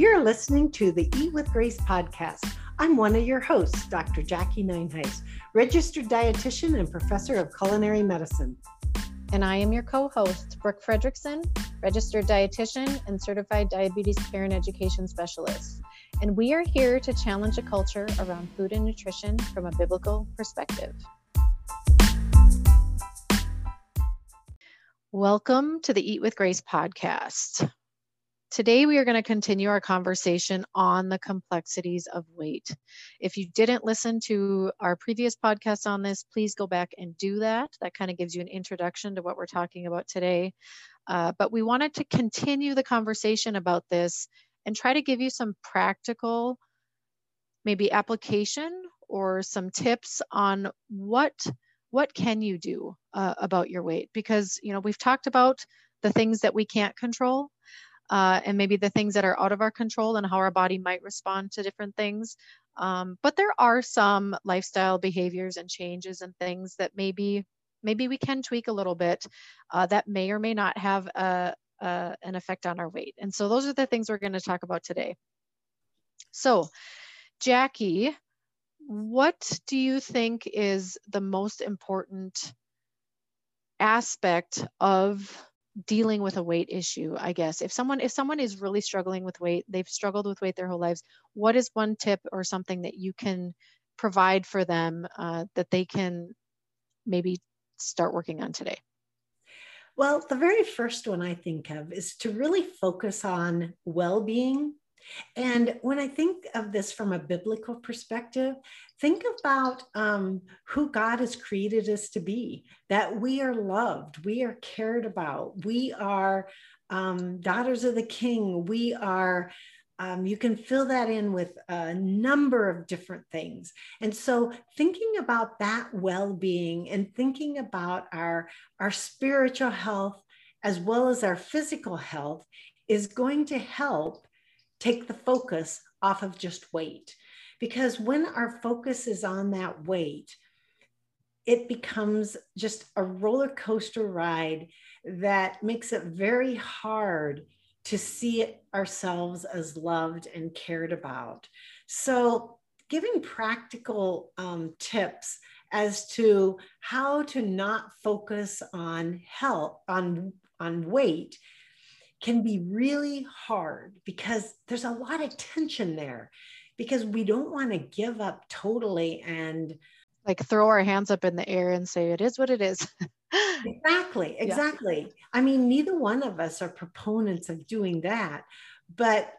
You're listening to the Eat with Grace podcast. I'm one of your hosts, Dr. Jacque Nineheis, registered dietitian and professor of culinary medicine. And I am your co host, Brooke Fredrickson, registered dietitian and certified diabetes care and education specialist. And we are here to challenge a culture around food and nutrition from a biblical perspective. Welcome to the Eat with Grace podcast. Today, we are going to continue our conversation on the complexities of weight. If you didn't listen to our previous podcast on this, please go back and do that. That kind of gives you an introduction to what we're talking about today. Uh, but we wanted to continue the conversation about this and try to give you some practical, maybe application or some tips on what what can you do uh, about your weight because you know we've talked about the things that we can't control uh, and maybe the things that are out of our control and how our body might respond to different things. Um, but there are some lifestyle behaviors and changes and things that maybe maybe we can tweak a little bit uh, that may or may not have a, a, an effect on our weight. And so those are the things we're going to talk about today. So, Jacque, what do you think is the most important aspect of dealing with a weight issue i guess. If someone if someone is really struggling with weight they've struggled with weight their whole lives what is one tip or something that you can provide for them uh, that they can maybe start working on today? Well the very first one i think of is to really focus on well-being and when I think of this from a biblical perspective, think about um, who God has created us to be, that we are loved, we are cared about, we are um, daughters of the king, we are. Um, you can fill that in with a number of different things. And so, thinking about that well being and thinking about our, our spiritual health as well as our physical health is going to help take the focus off of just weight. Because when our focus is on that weight, it becomes just a roller coaster ride that makes it very hard to see ourselves as loved and cared about. So, giving practical um, tips as to how to not focus on health, on, on weight, can be really hard because there's a lot of tension there because we don't want to give up totally and like throw our hands up in the air and say it is what it is exactly exactly yeah. i mean neither one of us are proponents of doing that but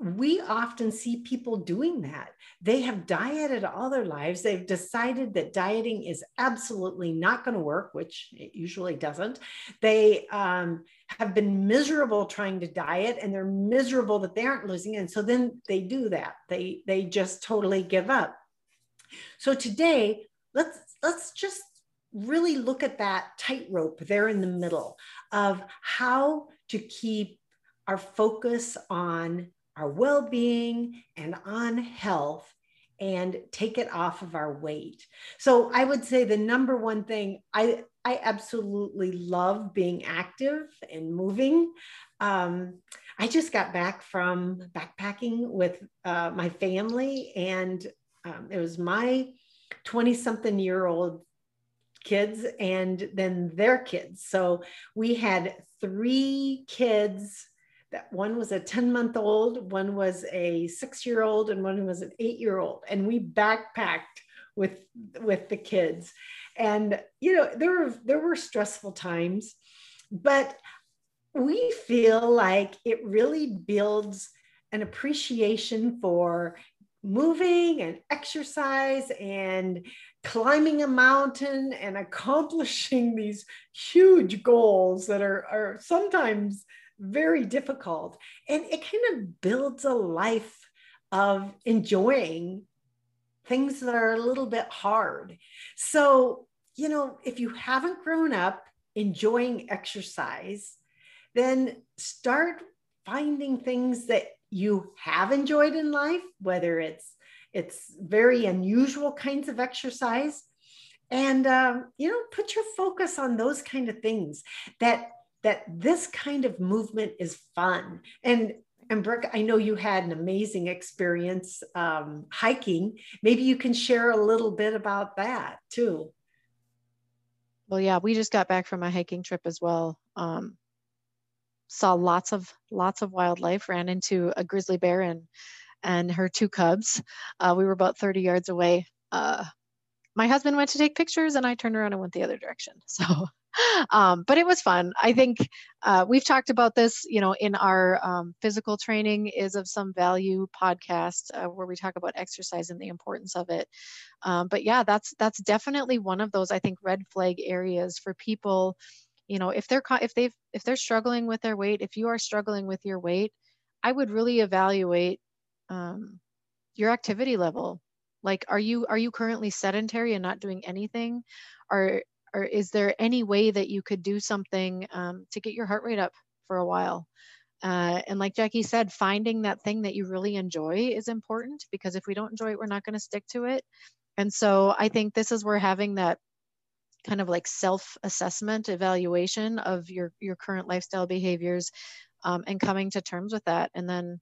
we often see people doing that. They have dieted all their lives. They've decided that dieting is absolutely not going to work, which it usually doesn't. They um, have been miserable trying to diet and they're miserable that they aren't losing. And so then they do that. They, they just totally give up. So today, let's, let's just really look at that tightrope there in the middle of how to keep our focus on our well being and on health and take it off of our weight. So I would say the number one thing I I absolutely love being active and moving. Um, I just got back from backpacking with uh, my family, and um, it was my 20 something year old kids and then their kids. So we had three kids that one was a 10 month old, one was a six year old, and one was an eight year old. And we backpacked with with the kids. And you know, there were there were stressful times, but we feel like it really builds an appreciation for moving and exercise and climbing a mountain and accomplishing these huge goals that are, are sometimes very difficult. And it kind of builds a life of enjoying things that are a little bit hard. So, you know, if you haven't grown up enjoying exercise, then start finding things that you have enjoyed in life, whether it's it's very unusual kinds of exercise and um, you know put your focus on those kind of things that that this kind of movement is fun. And And Brooke, I know you had an amazing experience um, hiking. Maybe you can share a little bit about that too. Well, yeah, we just got back from a hiking trip as well. Um, saw lots of lots of wildlife. Ran into a grizzly bear and and her two cubs. Uh, we were about 30 yards away. Uh, my husband went to take pictures, and I turned around and went the other direction. So um, but it was fun. I think uh, we've talked about this, you know, in our um, physical training is of some value podcast uh, where we talk about exercise and the importance of it. Um, but yeah, that's that's definitely one of those I think red flag areas for people. You know, if they're if they've if they're struggling with their weight, if you are struggling with your weight, I would really evaluate um, your activity level. Like, are you are you currently sedentary and not doing anything? Are or is there any way that you could do something um, to get your heart rate up for a while? Uh, and like Jacque said, finding that thing that you really enjoy is important because if we don't enjoy it, we're not going to stick to it. And so I think this is where having that kind of like self-assessment evaluation of your your current lifestyle behaviors um, and coming to terms with that and then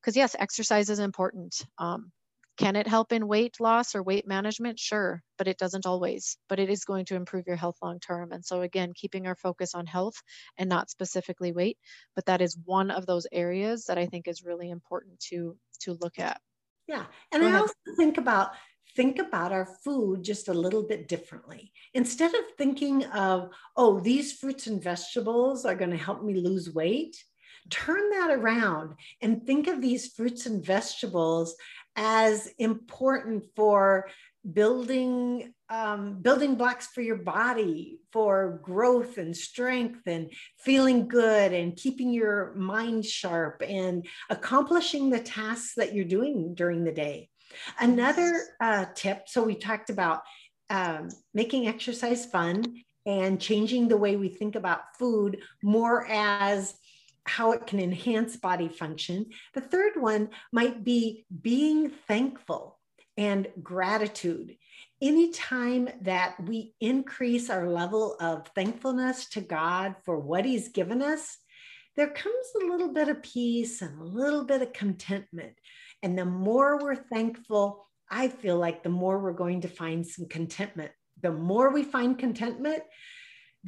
because yes exercise is important um, can it help in weight loss or weight management? Sure, but it doesn't always. But it is going to improve your health long term. And so, again, keeping our focus on health and not specifically weight, but that is one of those areas that I think is really important to to look at. Yeah, and I also think about think about our food just a little bit differently. Instead of thinking of, oh, these fruits and vegetables are going to help me lose weight, turn that around and think of these fruits and vegetables as important for building um, building blocks for your body for growth and strength and feeling good and keeping your mind sharp and accomplishing the tasks that you're doing during the day. Another uh, tip so we talked about um, making exercise fun and changing the way we think about food more as how it can enhance body function. The third one might be being thankful and gratitude. Anytime that we increase our level of thankfulness to God for what He's given us, there comes a little bit of peace and a little bit of contentment. And the more we're thankful, I feel like the more we're going to find some contentment. The more we find contentment,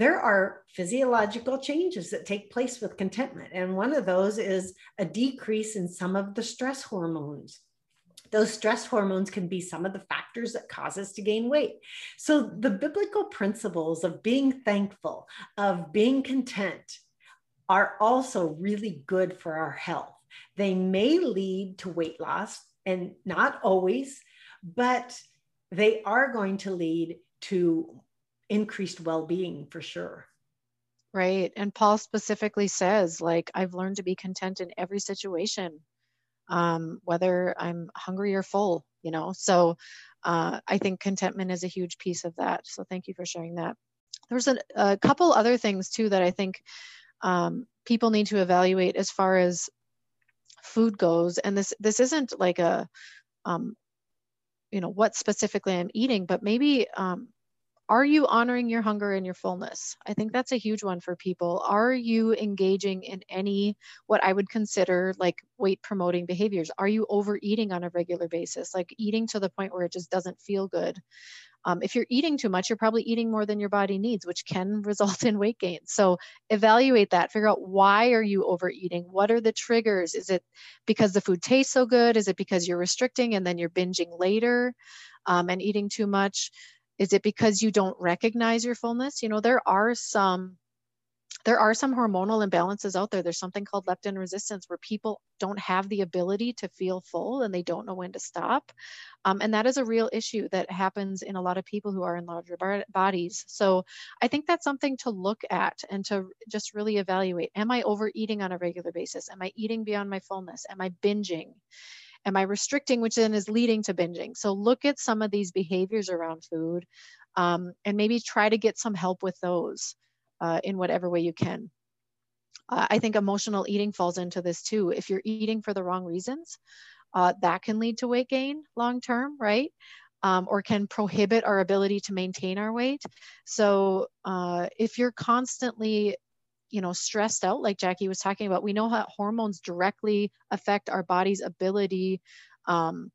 there are physiological changes that take place with contentment. And one of those is a decrease in some of the stress hormones. Those stress hormones can be some of the factors that cause us to gain weight. So, the biblical principles of being thankful, of being content, are also really good for our health. They may lead to weight loss, and not always, but they are going to lead to increased well-being for sure. Right. And paul specifically says like i've learned to be content in every situation um, whether i'm hungry or full you know? So uh, i think contentment is a huge piece of that. So thank you for sharing that. There's a, a couple other things too that i think um, people need to evaluate as far as food goes. And this this isn't like a um, you know what specifically i'm eating but maybe um, are you honoring your hunger and your fullness? I think that's a huge one for people. Are you engaging in any what I would consider like weight promoting behaviors? Are you overeating on a regular basis, like eating to the point where it just doesn't feel good? Um, if you're eating too much, you're probably eating more than your body needs, which can result in weight gain. So evaluate that. Figure out why are you overeating? What are the triggers? Is it because the food tastes so good? Is it because you're restricting and then you're binging later um, and eating too much? Is it because you don't recognize your fullness? You know, there are some there are some hormonal imbalances out there. There's something called leptin resistance where people don't have the ability to feel full and they don't know when to stop. Um, and that is a real issue that happens in a lot of people who are in larger bodies. So I think that's something to look at and to just really evaluate. Am I overeating on a regular basis? Am I eating beyond my fullness? Am I binging? Am I restricting, which then is leading to binging? So look at some of these behaviors around food um, and maybe try to get some help with those uh, in whatever way you can. Uh, I think emotional eating falls into this too. If you're eating for the wrong reasons, uh, that can lead to weight gain long term, right? Um, or can prohibit our ability to maintain our weight. So uh, if you're constantly you know stressed out like jacque was talking about we know how hormones directly affect our body's ability um,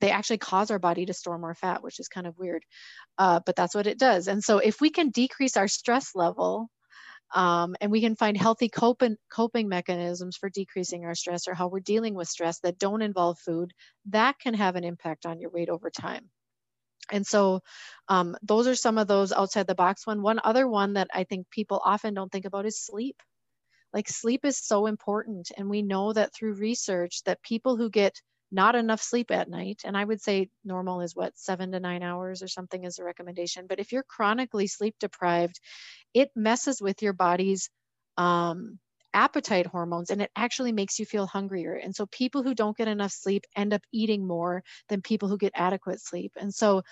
they actually cause our body to store more fat which is kind of weird uh, but that's what it does. And so if we can decrease our stress level um, and we can find healthy coping, coping mechanisms for decreasing our stress or how we're dealing with stress that don't involve food that can have an impact on your weight over time and so um, those are some of those outside the box one. One other one that i think people often don't think about is sleep. Like sleep is so important and we know that through research that people who get not enough sleep at night and i would say normal is what seven to nine hours or something is a recommendation but if you're chronically sleep deprived it messes with your body's um, appetite hormones and it actually makes you feel hungrier. And so people who don't get enough sleep end up eating more than people who get adequate sleep. And so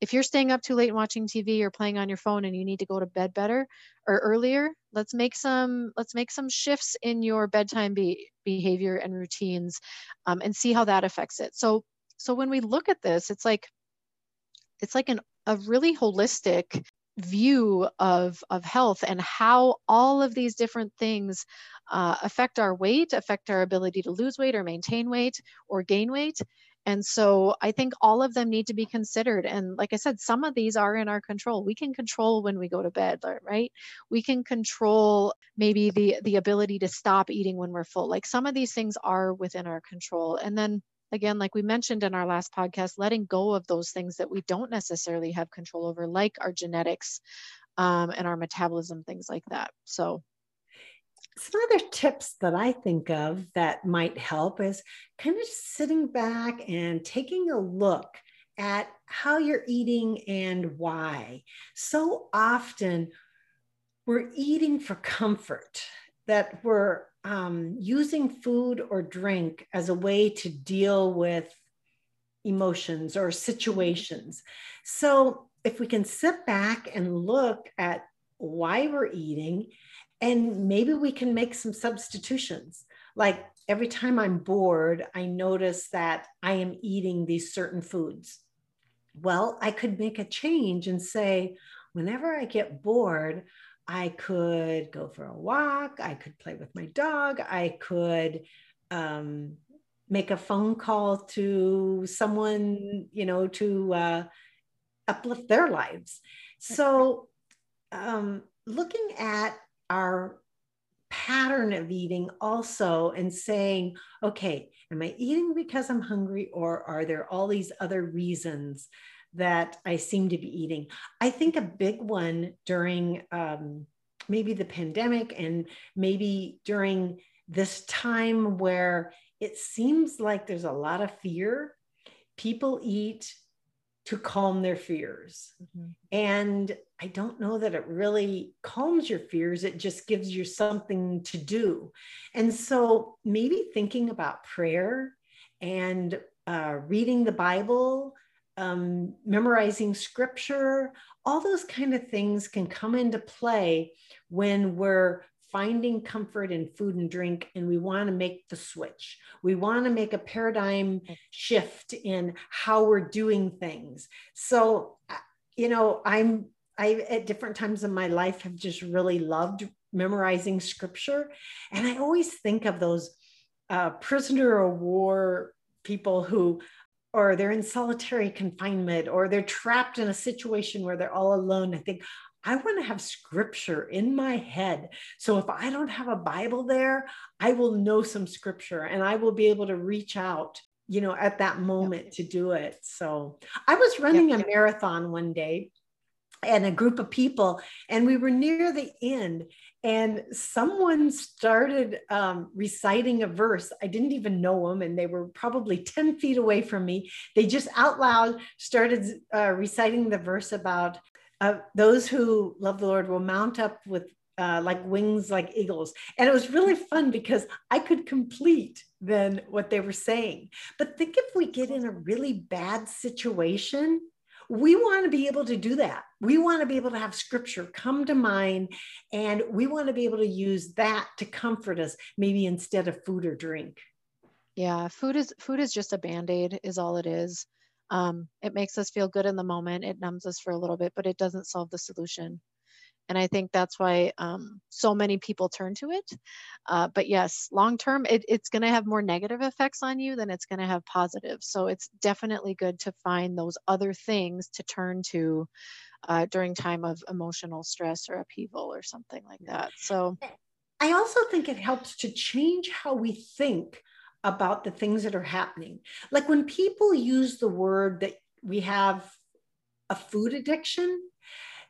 if you're staying up too late and watching TV or playing on your phone and you need to go to bed better or earlier, let's make some let's make some shifts in your bedtime be, behavior and routines um, and see how that affects it. So so when we look at this, it's like it's like an a really holistic view of, of health and how all of these different things uh, affect our weight, affect our ability to lose weight or maintain weight or gain weight. And so I think all of them need to be considered. And like I said, some of these are in our control. We can control when we go to bed, right? We can control maybe the the ability to stop eating when we're full. Like some of these things are within our control. And then again, like we mentioned in our last podcast, letting go of those things that we don't necessarily have control over, like our genetics um, and our metabolism, things like that. So, some other tips that I think of that might help is kind of just sitting back and taking a look at how you're eating and why. So often we're eating for comfort, that we're um, using food or drink as a way to deal with emotions or situations. So, if we can sit back and look at why we're eating, and maybe we can make some substitutions. Like every time I'm bored, I notice that I am eating these certain foods. Well, I could make a change and say, whenever I get bored, I could go for a walk. I could play with my dog. I could um, make a phone call to someone, you know, to uh, uplift their lives. So, um, looking at our pattern of eating also and saying, okay, am I eating because I'm hungry or are there all these other reasons that I seem to be eating. I think a big one during um, maybe the pandemic and maybe during this time where it seems like there's a lot of fear, people eat to calm their fears. Mm-hmm. And I don't know that it really calms your fears, it just gives you something to do. And so maybe thinking about prayer and uh, reading the Bible um, memorizing scripture, all those kind of things can come into play when we're finding comfort in food and drink and we want to make the switch. We want to make a paradigm shift in how we're doing things. So, uh, you know, I'm I at different times in my life have just really loved memorizing scripture and I always think of those uh, prisoner of war people who or they're in solitary confinement or they're trapped in a situation where they're all alone. I think, I want to have scripture in my head. So if I don't have a Bible there, I will know some scripture and I will be able to reach out, you know, at that moment yep. to do it. So I was running yep. a marathon one day and a group of people, and we were near the end, and someone started um, reciting a verse. I didn't even know them, and they were probably 10 feet away from me. They just out loud started uh, reciting the verse about uh, those who love the Lord will mount up with uh, like wings like eagles. And it was really fun because I could complete then what they were saying. But think if we get in a really bad situation we want to be able to do that. We want to be able to have scripture come to mind and we want to be able to use that to comfort us maybe instead of food or drink. Yeah, food is food is just a band-aid is all it is. Um, it makes us feel good in the moment. It numbs us for a little bit, but it doesn't solve the solution. And I think that's why um, so many people turn to it. Uh, but yes, long term, it, it's going to have more negative effects on you than it's going to have positive. So it's definitely good to find those other things to turn to uh, during time of emotional stress or upheaval or something like that. So I also think it helps to change how we think about the things that are happening. Like when people use the word that we have a food addiction,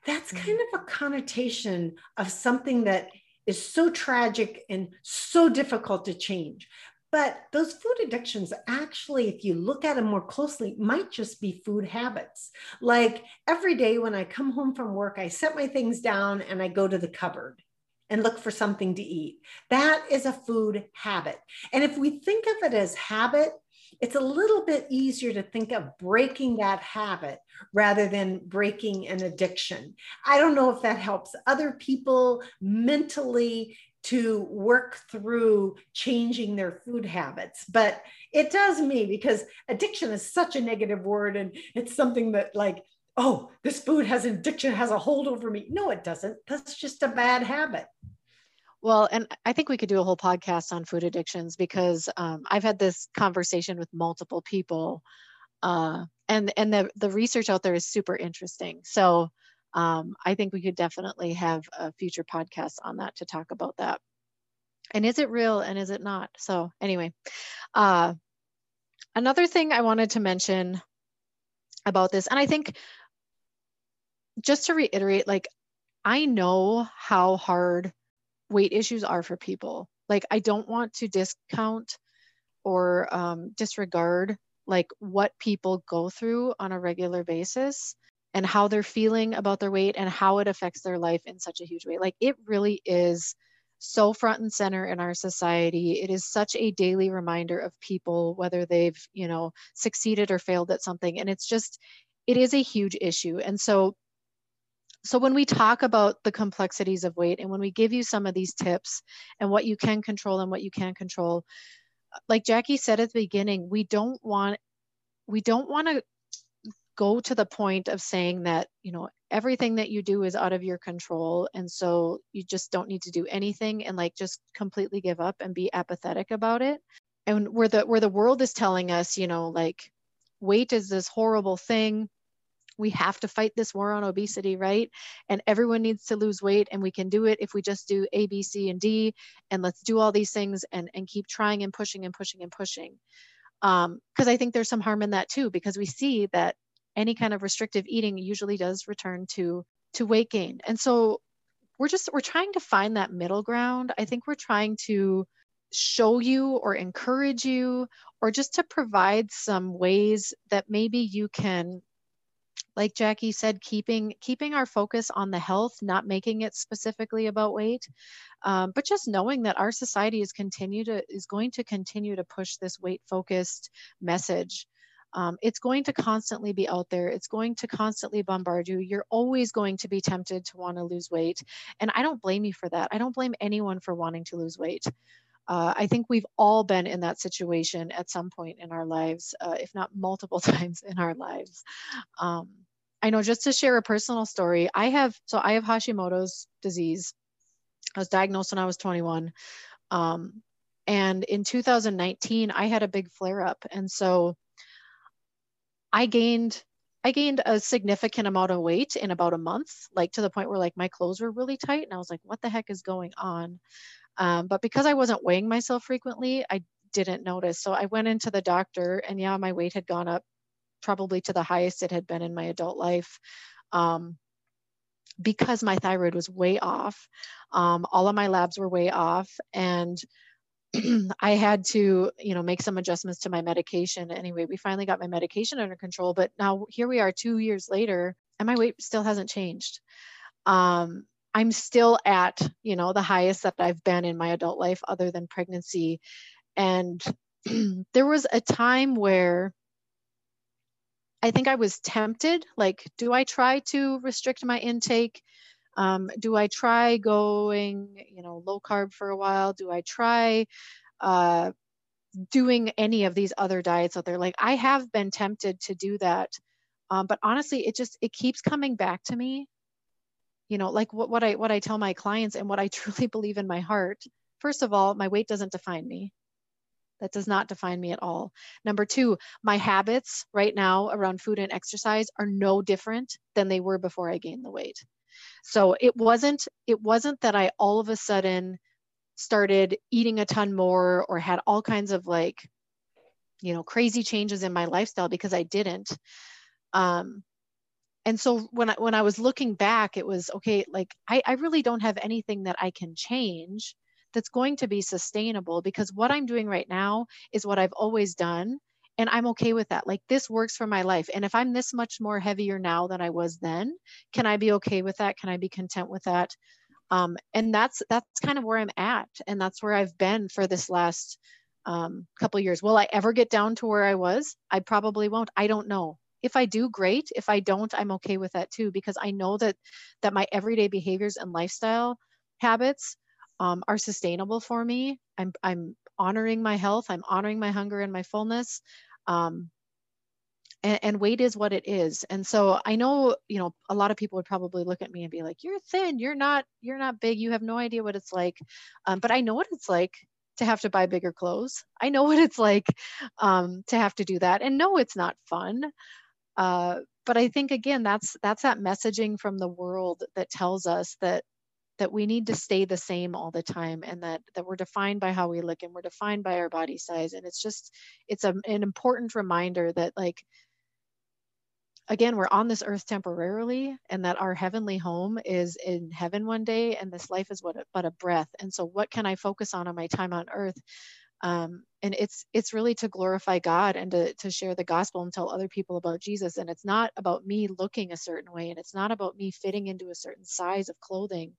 that's kind of a connotation of something that is so tragic and so difficult to change. But those food addictions, actually, if you look at them more closely, might just be food habits. Like every day when I come home from work, I set my things down and I go to the cupboard and look for something to eat. That is a food habit. And if we think of it as habit, it's a little bit easier to think of breaking that habit rather than breaking an addiction. I don't know if that helps other people mentally to work through changing their food habits, but it does me because addiction is such a negative word and it's something that like oh, this food has addiction, has a hold over me. No, it doesn't. That's just a bad habit. Well, and I think we could do a whole podcast on food addictions because um, I've had this conversation with multiple people, uh, and and the the research out there is super interesting. So um, I think we could definitely have a future podcast on that to talk about that. And is it real and is it not? So anyway, uh, another thing I wanted to mention about this, and I think just to reiterate, like I know how hard weight issues are for people. Like, I don't want to discount or um, disregard like what people go through on a regular basis and how they're feeling about their weight and how it affects their life in such a huge way. Like, it really is so front and center in our society. It is such a daily reminder of people, whether they've, you know, succeeded or failed at something. And it's just, it is a huge issue. And so so when we talk about the complexities of weight and when we give you some of these tips and what you can control and what you can't control, like Jacque said at the beginning, we don't want we don't want to go to the point of saying that, you know, everything that you do is out of your control and so you just don't need to do anything and like just completely give up and be apathetic about it. And where the where the world is telling us, you know, like weight is this horrible thing we have to fight this war on obesity, right? And everyone needs to lose weight, and we can do it if we just do A, B, C, and D, and let's do all these things and and keep trying and pushing and pushing and pushing. Because um, I think there's some harm in that too, because we see that any kind of restrictive eating usually does return to to weight gain, and so we're just we're trying to find that middle ground. I think we're trying to show you or encourage you or just to provide some ways that maybe you can like Jacque said, keeping keeping our focus on the health, not making it specifically about weight, um, but just knowing that our society is continue to is going to continue to push this weight focused message. Um, it's going to constantly be out there. It's going to constantly bombard you. You're always going to be tempted to want to lose weight, and I don't blame you for that. I don't blame anyone for wanting to lose weight. Uh, I think we've all been in that situation at some point in our lives, uh, if not multiple times in our lives. Um, I know just to share a personal story, I have, so I have Hashimoto's disease. I was diagnosed when I was 21. Um, and in 2019, I had a big flare up. And so I gained I gained a significant amount of weight in about a month, like to the point where like my clothes were really tight. And I was like, what the heck is going on? Um, but because I wasn't weighing myself frequently, I didn't notice. So I went into the doctor, and yeah, my weight had gone up probably to the highest it had been in my adult life. Um, because my thyroid was way off, um, all of my labs were way off, and I had to, you know, make some adjustments to my medication. Anyway, we finally got my medication under control, but now here we are, two years later, and my weight still hasn't changed. Um, I'm still at, you know, the highest that I've been in my adult life other than pregnancy. And there was a time where I think I was tempted, like, do I try to restrict my intake? Um, do I try going, you know, low carb for a while? Do I try uh, doing any of these other diets out there? Like, I have been tempted to do that. Um, but honestly, it just, it keeps coming back to me you know like what, what i what i tell my clients and what i truly believe in my heart. First of all my weight doesn't define me. That does not define me at all. Number two my habits right now around food and exercise are no different than they were before i gained the weight. So it wasn't it wasn't that i all of a sudden started eating a ton more or had all kinds of like you know crazy changes in my lifestyle because i didn't. Um and so when I when I was looking back, it was okay, like I, I really don't have anything that I can change that's going to be sustainable because what I'm doing right now is what I've always done. And I'm okay with that. Like this works for my life. And if I'm this much more heavier now than I was then, can I be okay with that? Can I be content with that? Um, and that's that's kind of where I'm at, and that's where I've been for this last um, couple years. Will I ever get down to where I was? I probably won't. I don't know if i do great. If i don't i'm okay with that too because i know that that my everyday behaviors and lifestyle habits um, are sustainable for me. I'm i'm honoring my health i'm honoring my hunger and my fullness um, and, and, weight is what it is. And so i know you know a lot of people would probably look at me and be like you're thin you're not you're not big you have no idea what it's like. Um, but i know what it's like to have to buy bigger clothes. I know what it's like um, to have to do that. And no it's not fun uh, but I think again, that's that's that messaging from the world that tells us that that we need to stay the same all the time and that that we're defined by how we look and we're defined by our body size. And it's just it's a, an important reminder that like again we're on this earth temporarily and that our heavenly home is in heaven one day and this life is what but a breath. And so what can i focus on on my time on earth? Um, and it's it's really to glorify god and to, to share the gospel and tell other people about jesus. And it's not about me looking a certain way and it's not about me fitting into a certain size of clothing.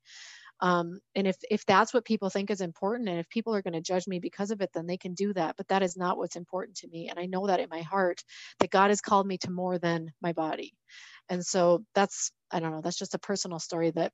Um, and if if that's what people think is important and if people are going to judge me because of it then they can do that but that is not what's important to me. And i know that in my heart that god has called me to more than my body. And so that's i don't know that's just a personal story that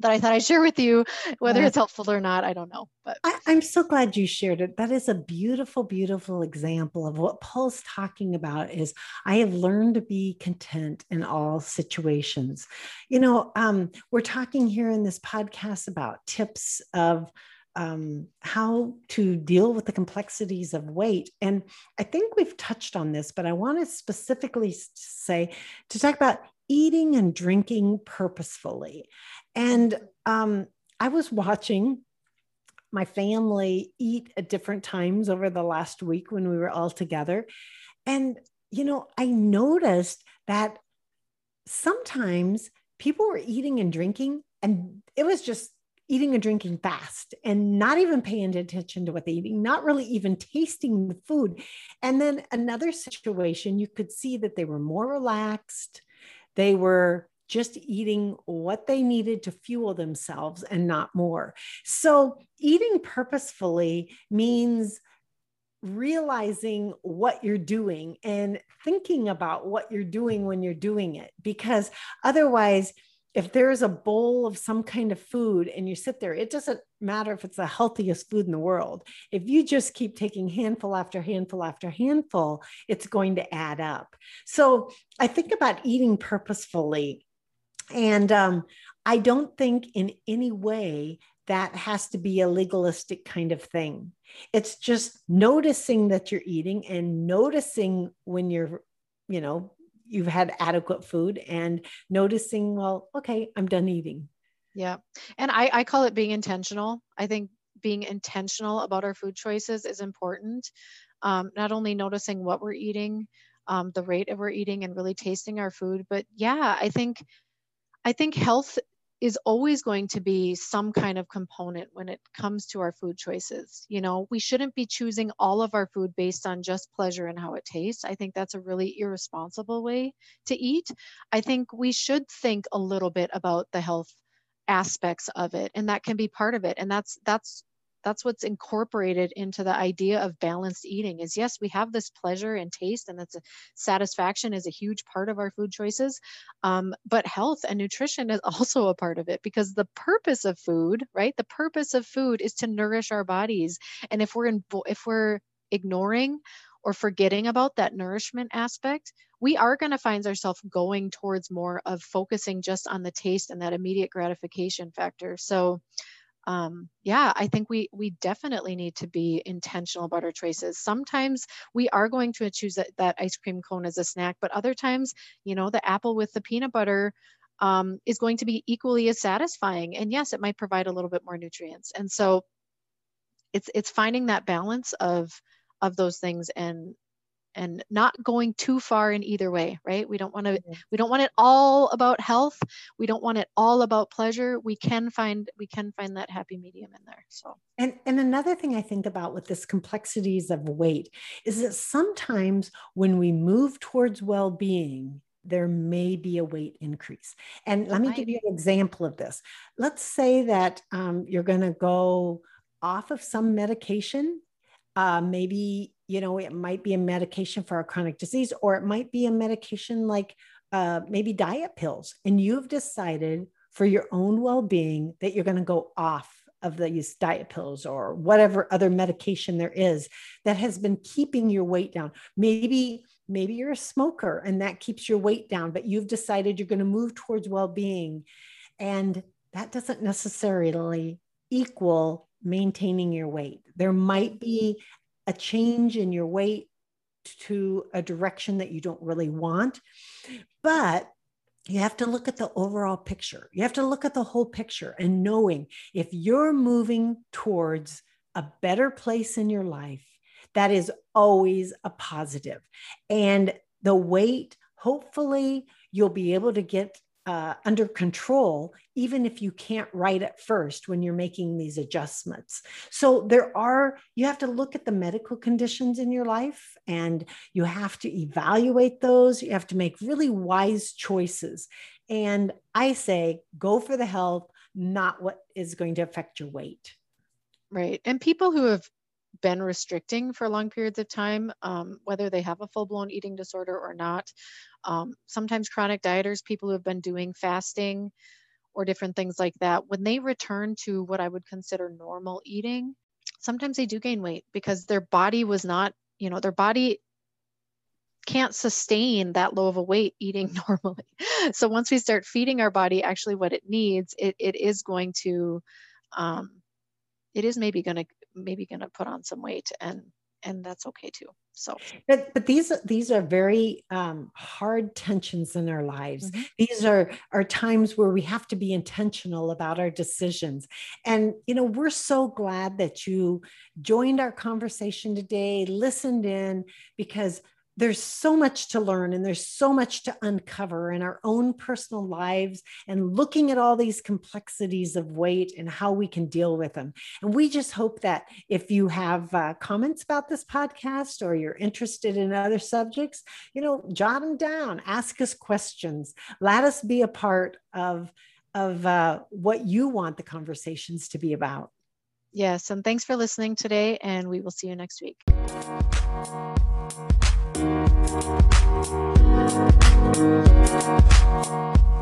that I thought I'd share with you. Whether it's helpful or not, I don't know. But I, am so glad you shared it. That is a beautiful, beautiful example of what Paul's talking about is I have learned to be content in all situations. You know, um, we're talking here in this podcast about tips of um, how to deal with the complexities of weight. And I think we've touched on this, but I want to specifically say to talk about eating and drinking purposefully. And um, I was watching my family eat at different times over the last week when we were all together. And, you know, I noticed that sometimes people were eating and drinking, and it was just eating and drinking fast and not even paying attention to what they're eating, not really even tasting the food. And then another situation, you could see that they were more relaxed. They were just eating what they needed to fuel themselves and not more. So, eating purposefully means realizing what you're doing and thinking about what you're doing when you're doing it. Because otherwise, if there's a bowl of some kind of food and you sit there, it doesn't matter if it's the healthiest food in the world. If you just keep taking handful after handful after handful, it's going to add up. So I think about eating purposefully. And um, I don't think in any way that has to be a legalistic kind of thing. It's just noticing that you're eating and noticing when you're, you know, you've had adequate food and noticing, well, okay, I'm done eating. Yeah. And I, I call it being intentional. I think being intentional about our food choices is important. Um, not only noticing what we're eating, um, the rate of we're eating, and really tasting our food, but yeah, I think I think health is always going to be some kind of component when it comes to our food choices. You know, we shouldn't be choosing all of our food based on just pleasure and how it tastes. I think that's a really irresponsible way to eat. I think we should think a little bit about the health aspects of it and that can be part of it and that's that's that's what's incorporated into the idea of balanced eating is yes we have this pleasure and taste and that's a satisfaction is a huge part of our food choices um, but health and nutrition is also a part of it because the purpose of food right the purpose of food is to nourish our bodies and if we're in if we're ignoring or forgetting about that nourishment aspect, we are going to find ourselves going towards more of focusing just on the taste and that immediate gratification factor. So, um, yeah, I think we we definitely need to be intentional about our choices. Sometimes we are going to choose that, that ice cream cone as a snack, but other times, you know, the apple with the peanut butter um, is going to be equally as satisfying. And yes, it might provide a little bit more nutrients. And so, it's it's finding that balance of of those things and and not going too far in either way right? We don't want to we don't want it all about health. We don't want it all about pleasure. We can find we can find that happy medium in there so. And and another thing i think about with this complexities of weight is that sometimes when we move towards well-being there may be a weight increase. And let me give you an example of this. Let's say that um, you're going to go off of some medication uh, maybe you know it might be a medication for a chronic disease or it might be a medication like uh, maybe diet pills. And you've decided for your own well-being that you're going to go off of these diet pills or whatever other medication there is that has been keeping your weight down. Maybe maybe you're a smoker and that keeps your weight down but you've decided you're going to move towards well-being. And that doesn't necessarily equal maintaining your weight. There might be a change in your weight to a direction that you don't really want, but you have to look at the overall picture. You have to look at the whole picture and knowing if you're moving towards a better place in your life, that is always a positive. And the weight, hopefully, you'll be able to get uh, under control, even if you can't write at first when you're making these adjustments. So there are, you have to look at the medical conditions in your life and you have to evaluate those. You have to make really wise choices. And I say, go for the health, not what is going to affect your weight. Right. And people who have been restricting for long periods of time, um, whether they have a full blown eating disorder or not. Um, sometimes chronic dieters, people who have been doing fasting or different things like that, when they return to what I would consider normal eating, sometimes they do gain weight because their body was not, you know, their body can't sustain that low of a weight eating normally. So once we start feeding our body actually what it needs, it, it is going to, um, it is maybe going to maybe going to put on some weight and and that's okay too so. But but these these are very um, hard tensions in our lives. Mm-hmm. these are are times where we have to be intentional about our decisions. And you know we're so glad that you joined our conversation today listened in because there's so much to learn and there's so much to uncover in our own personal lives and looking at all these complexities of weight and how we can deal with them. And we just hope that if you have uh, comments about this podcast or you're interested in other subjects, you know, jot them down, ask us questions, let us be a part of, of uh, what you want the conversations to be about. Yes, and thanks for listening today, and we will see you next week. We'll be right.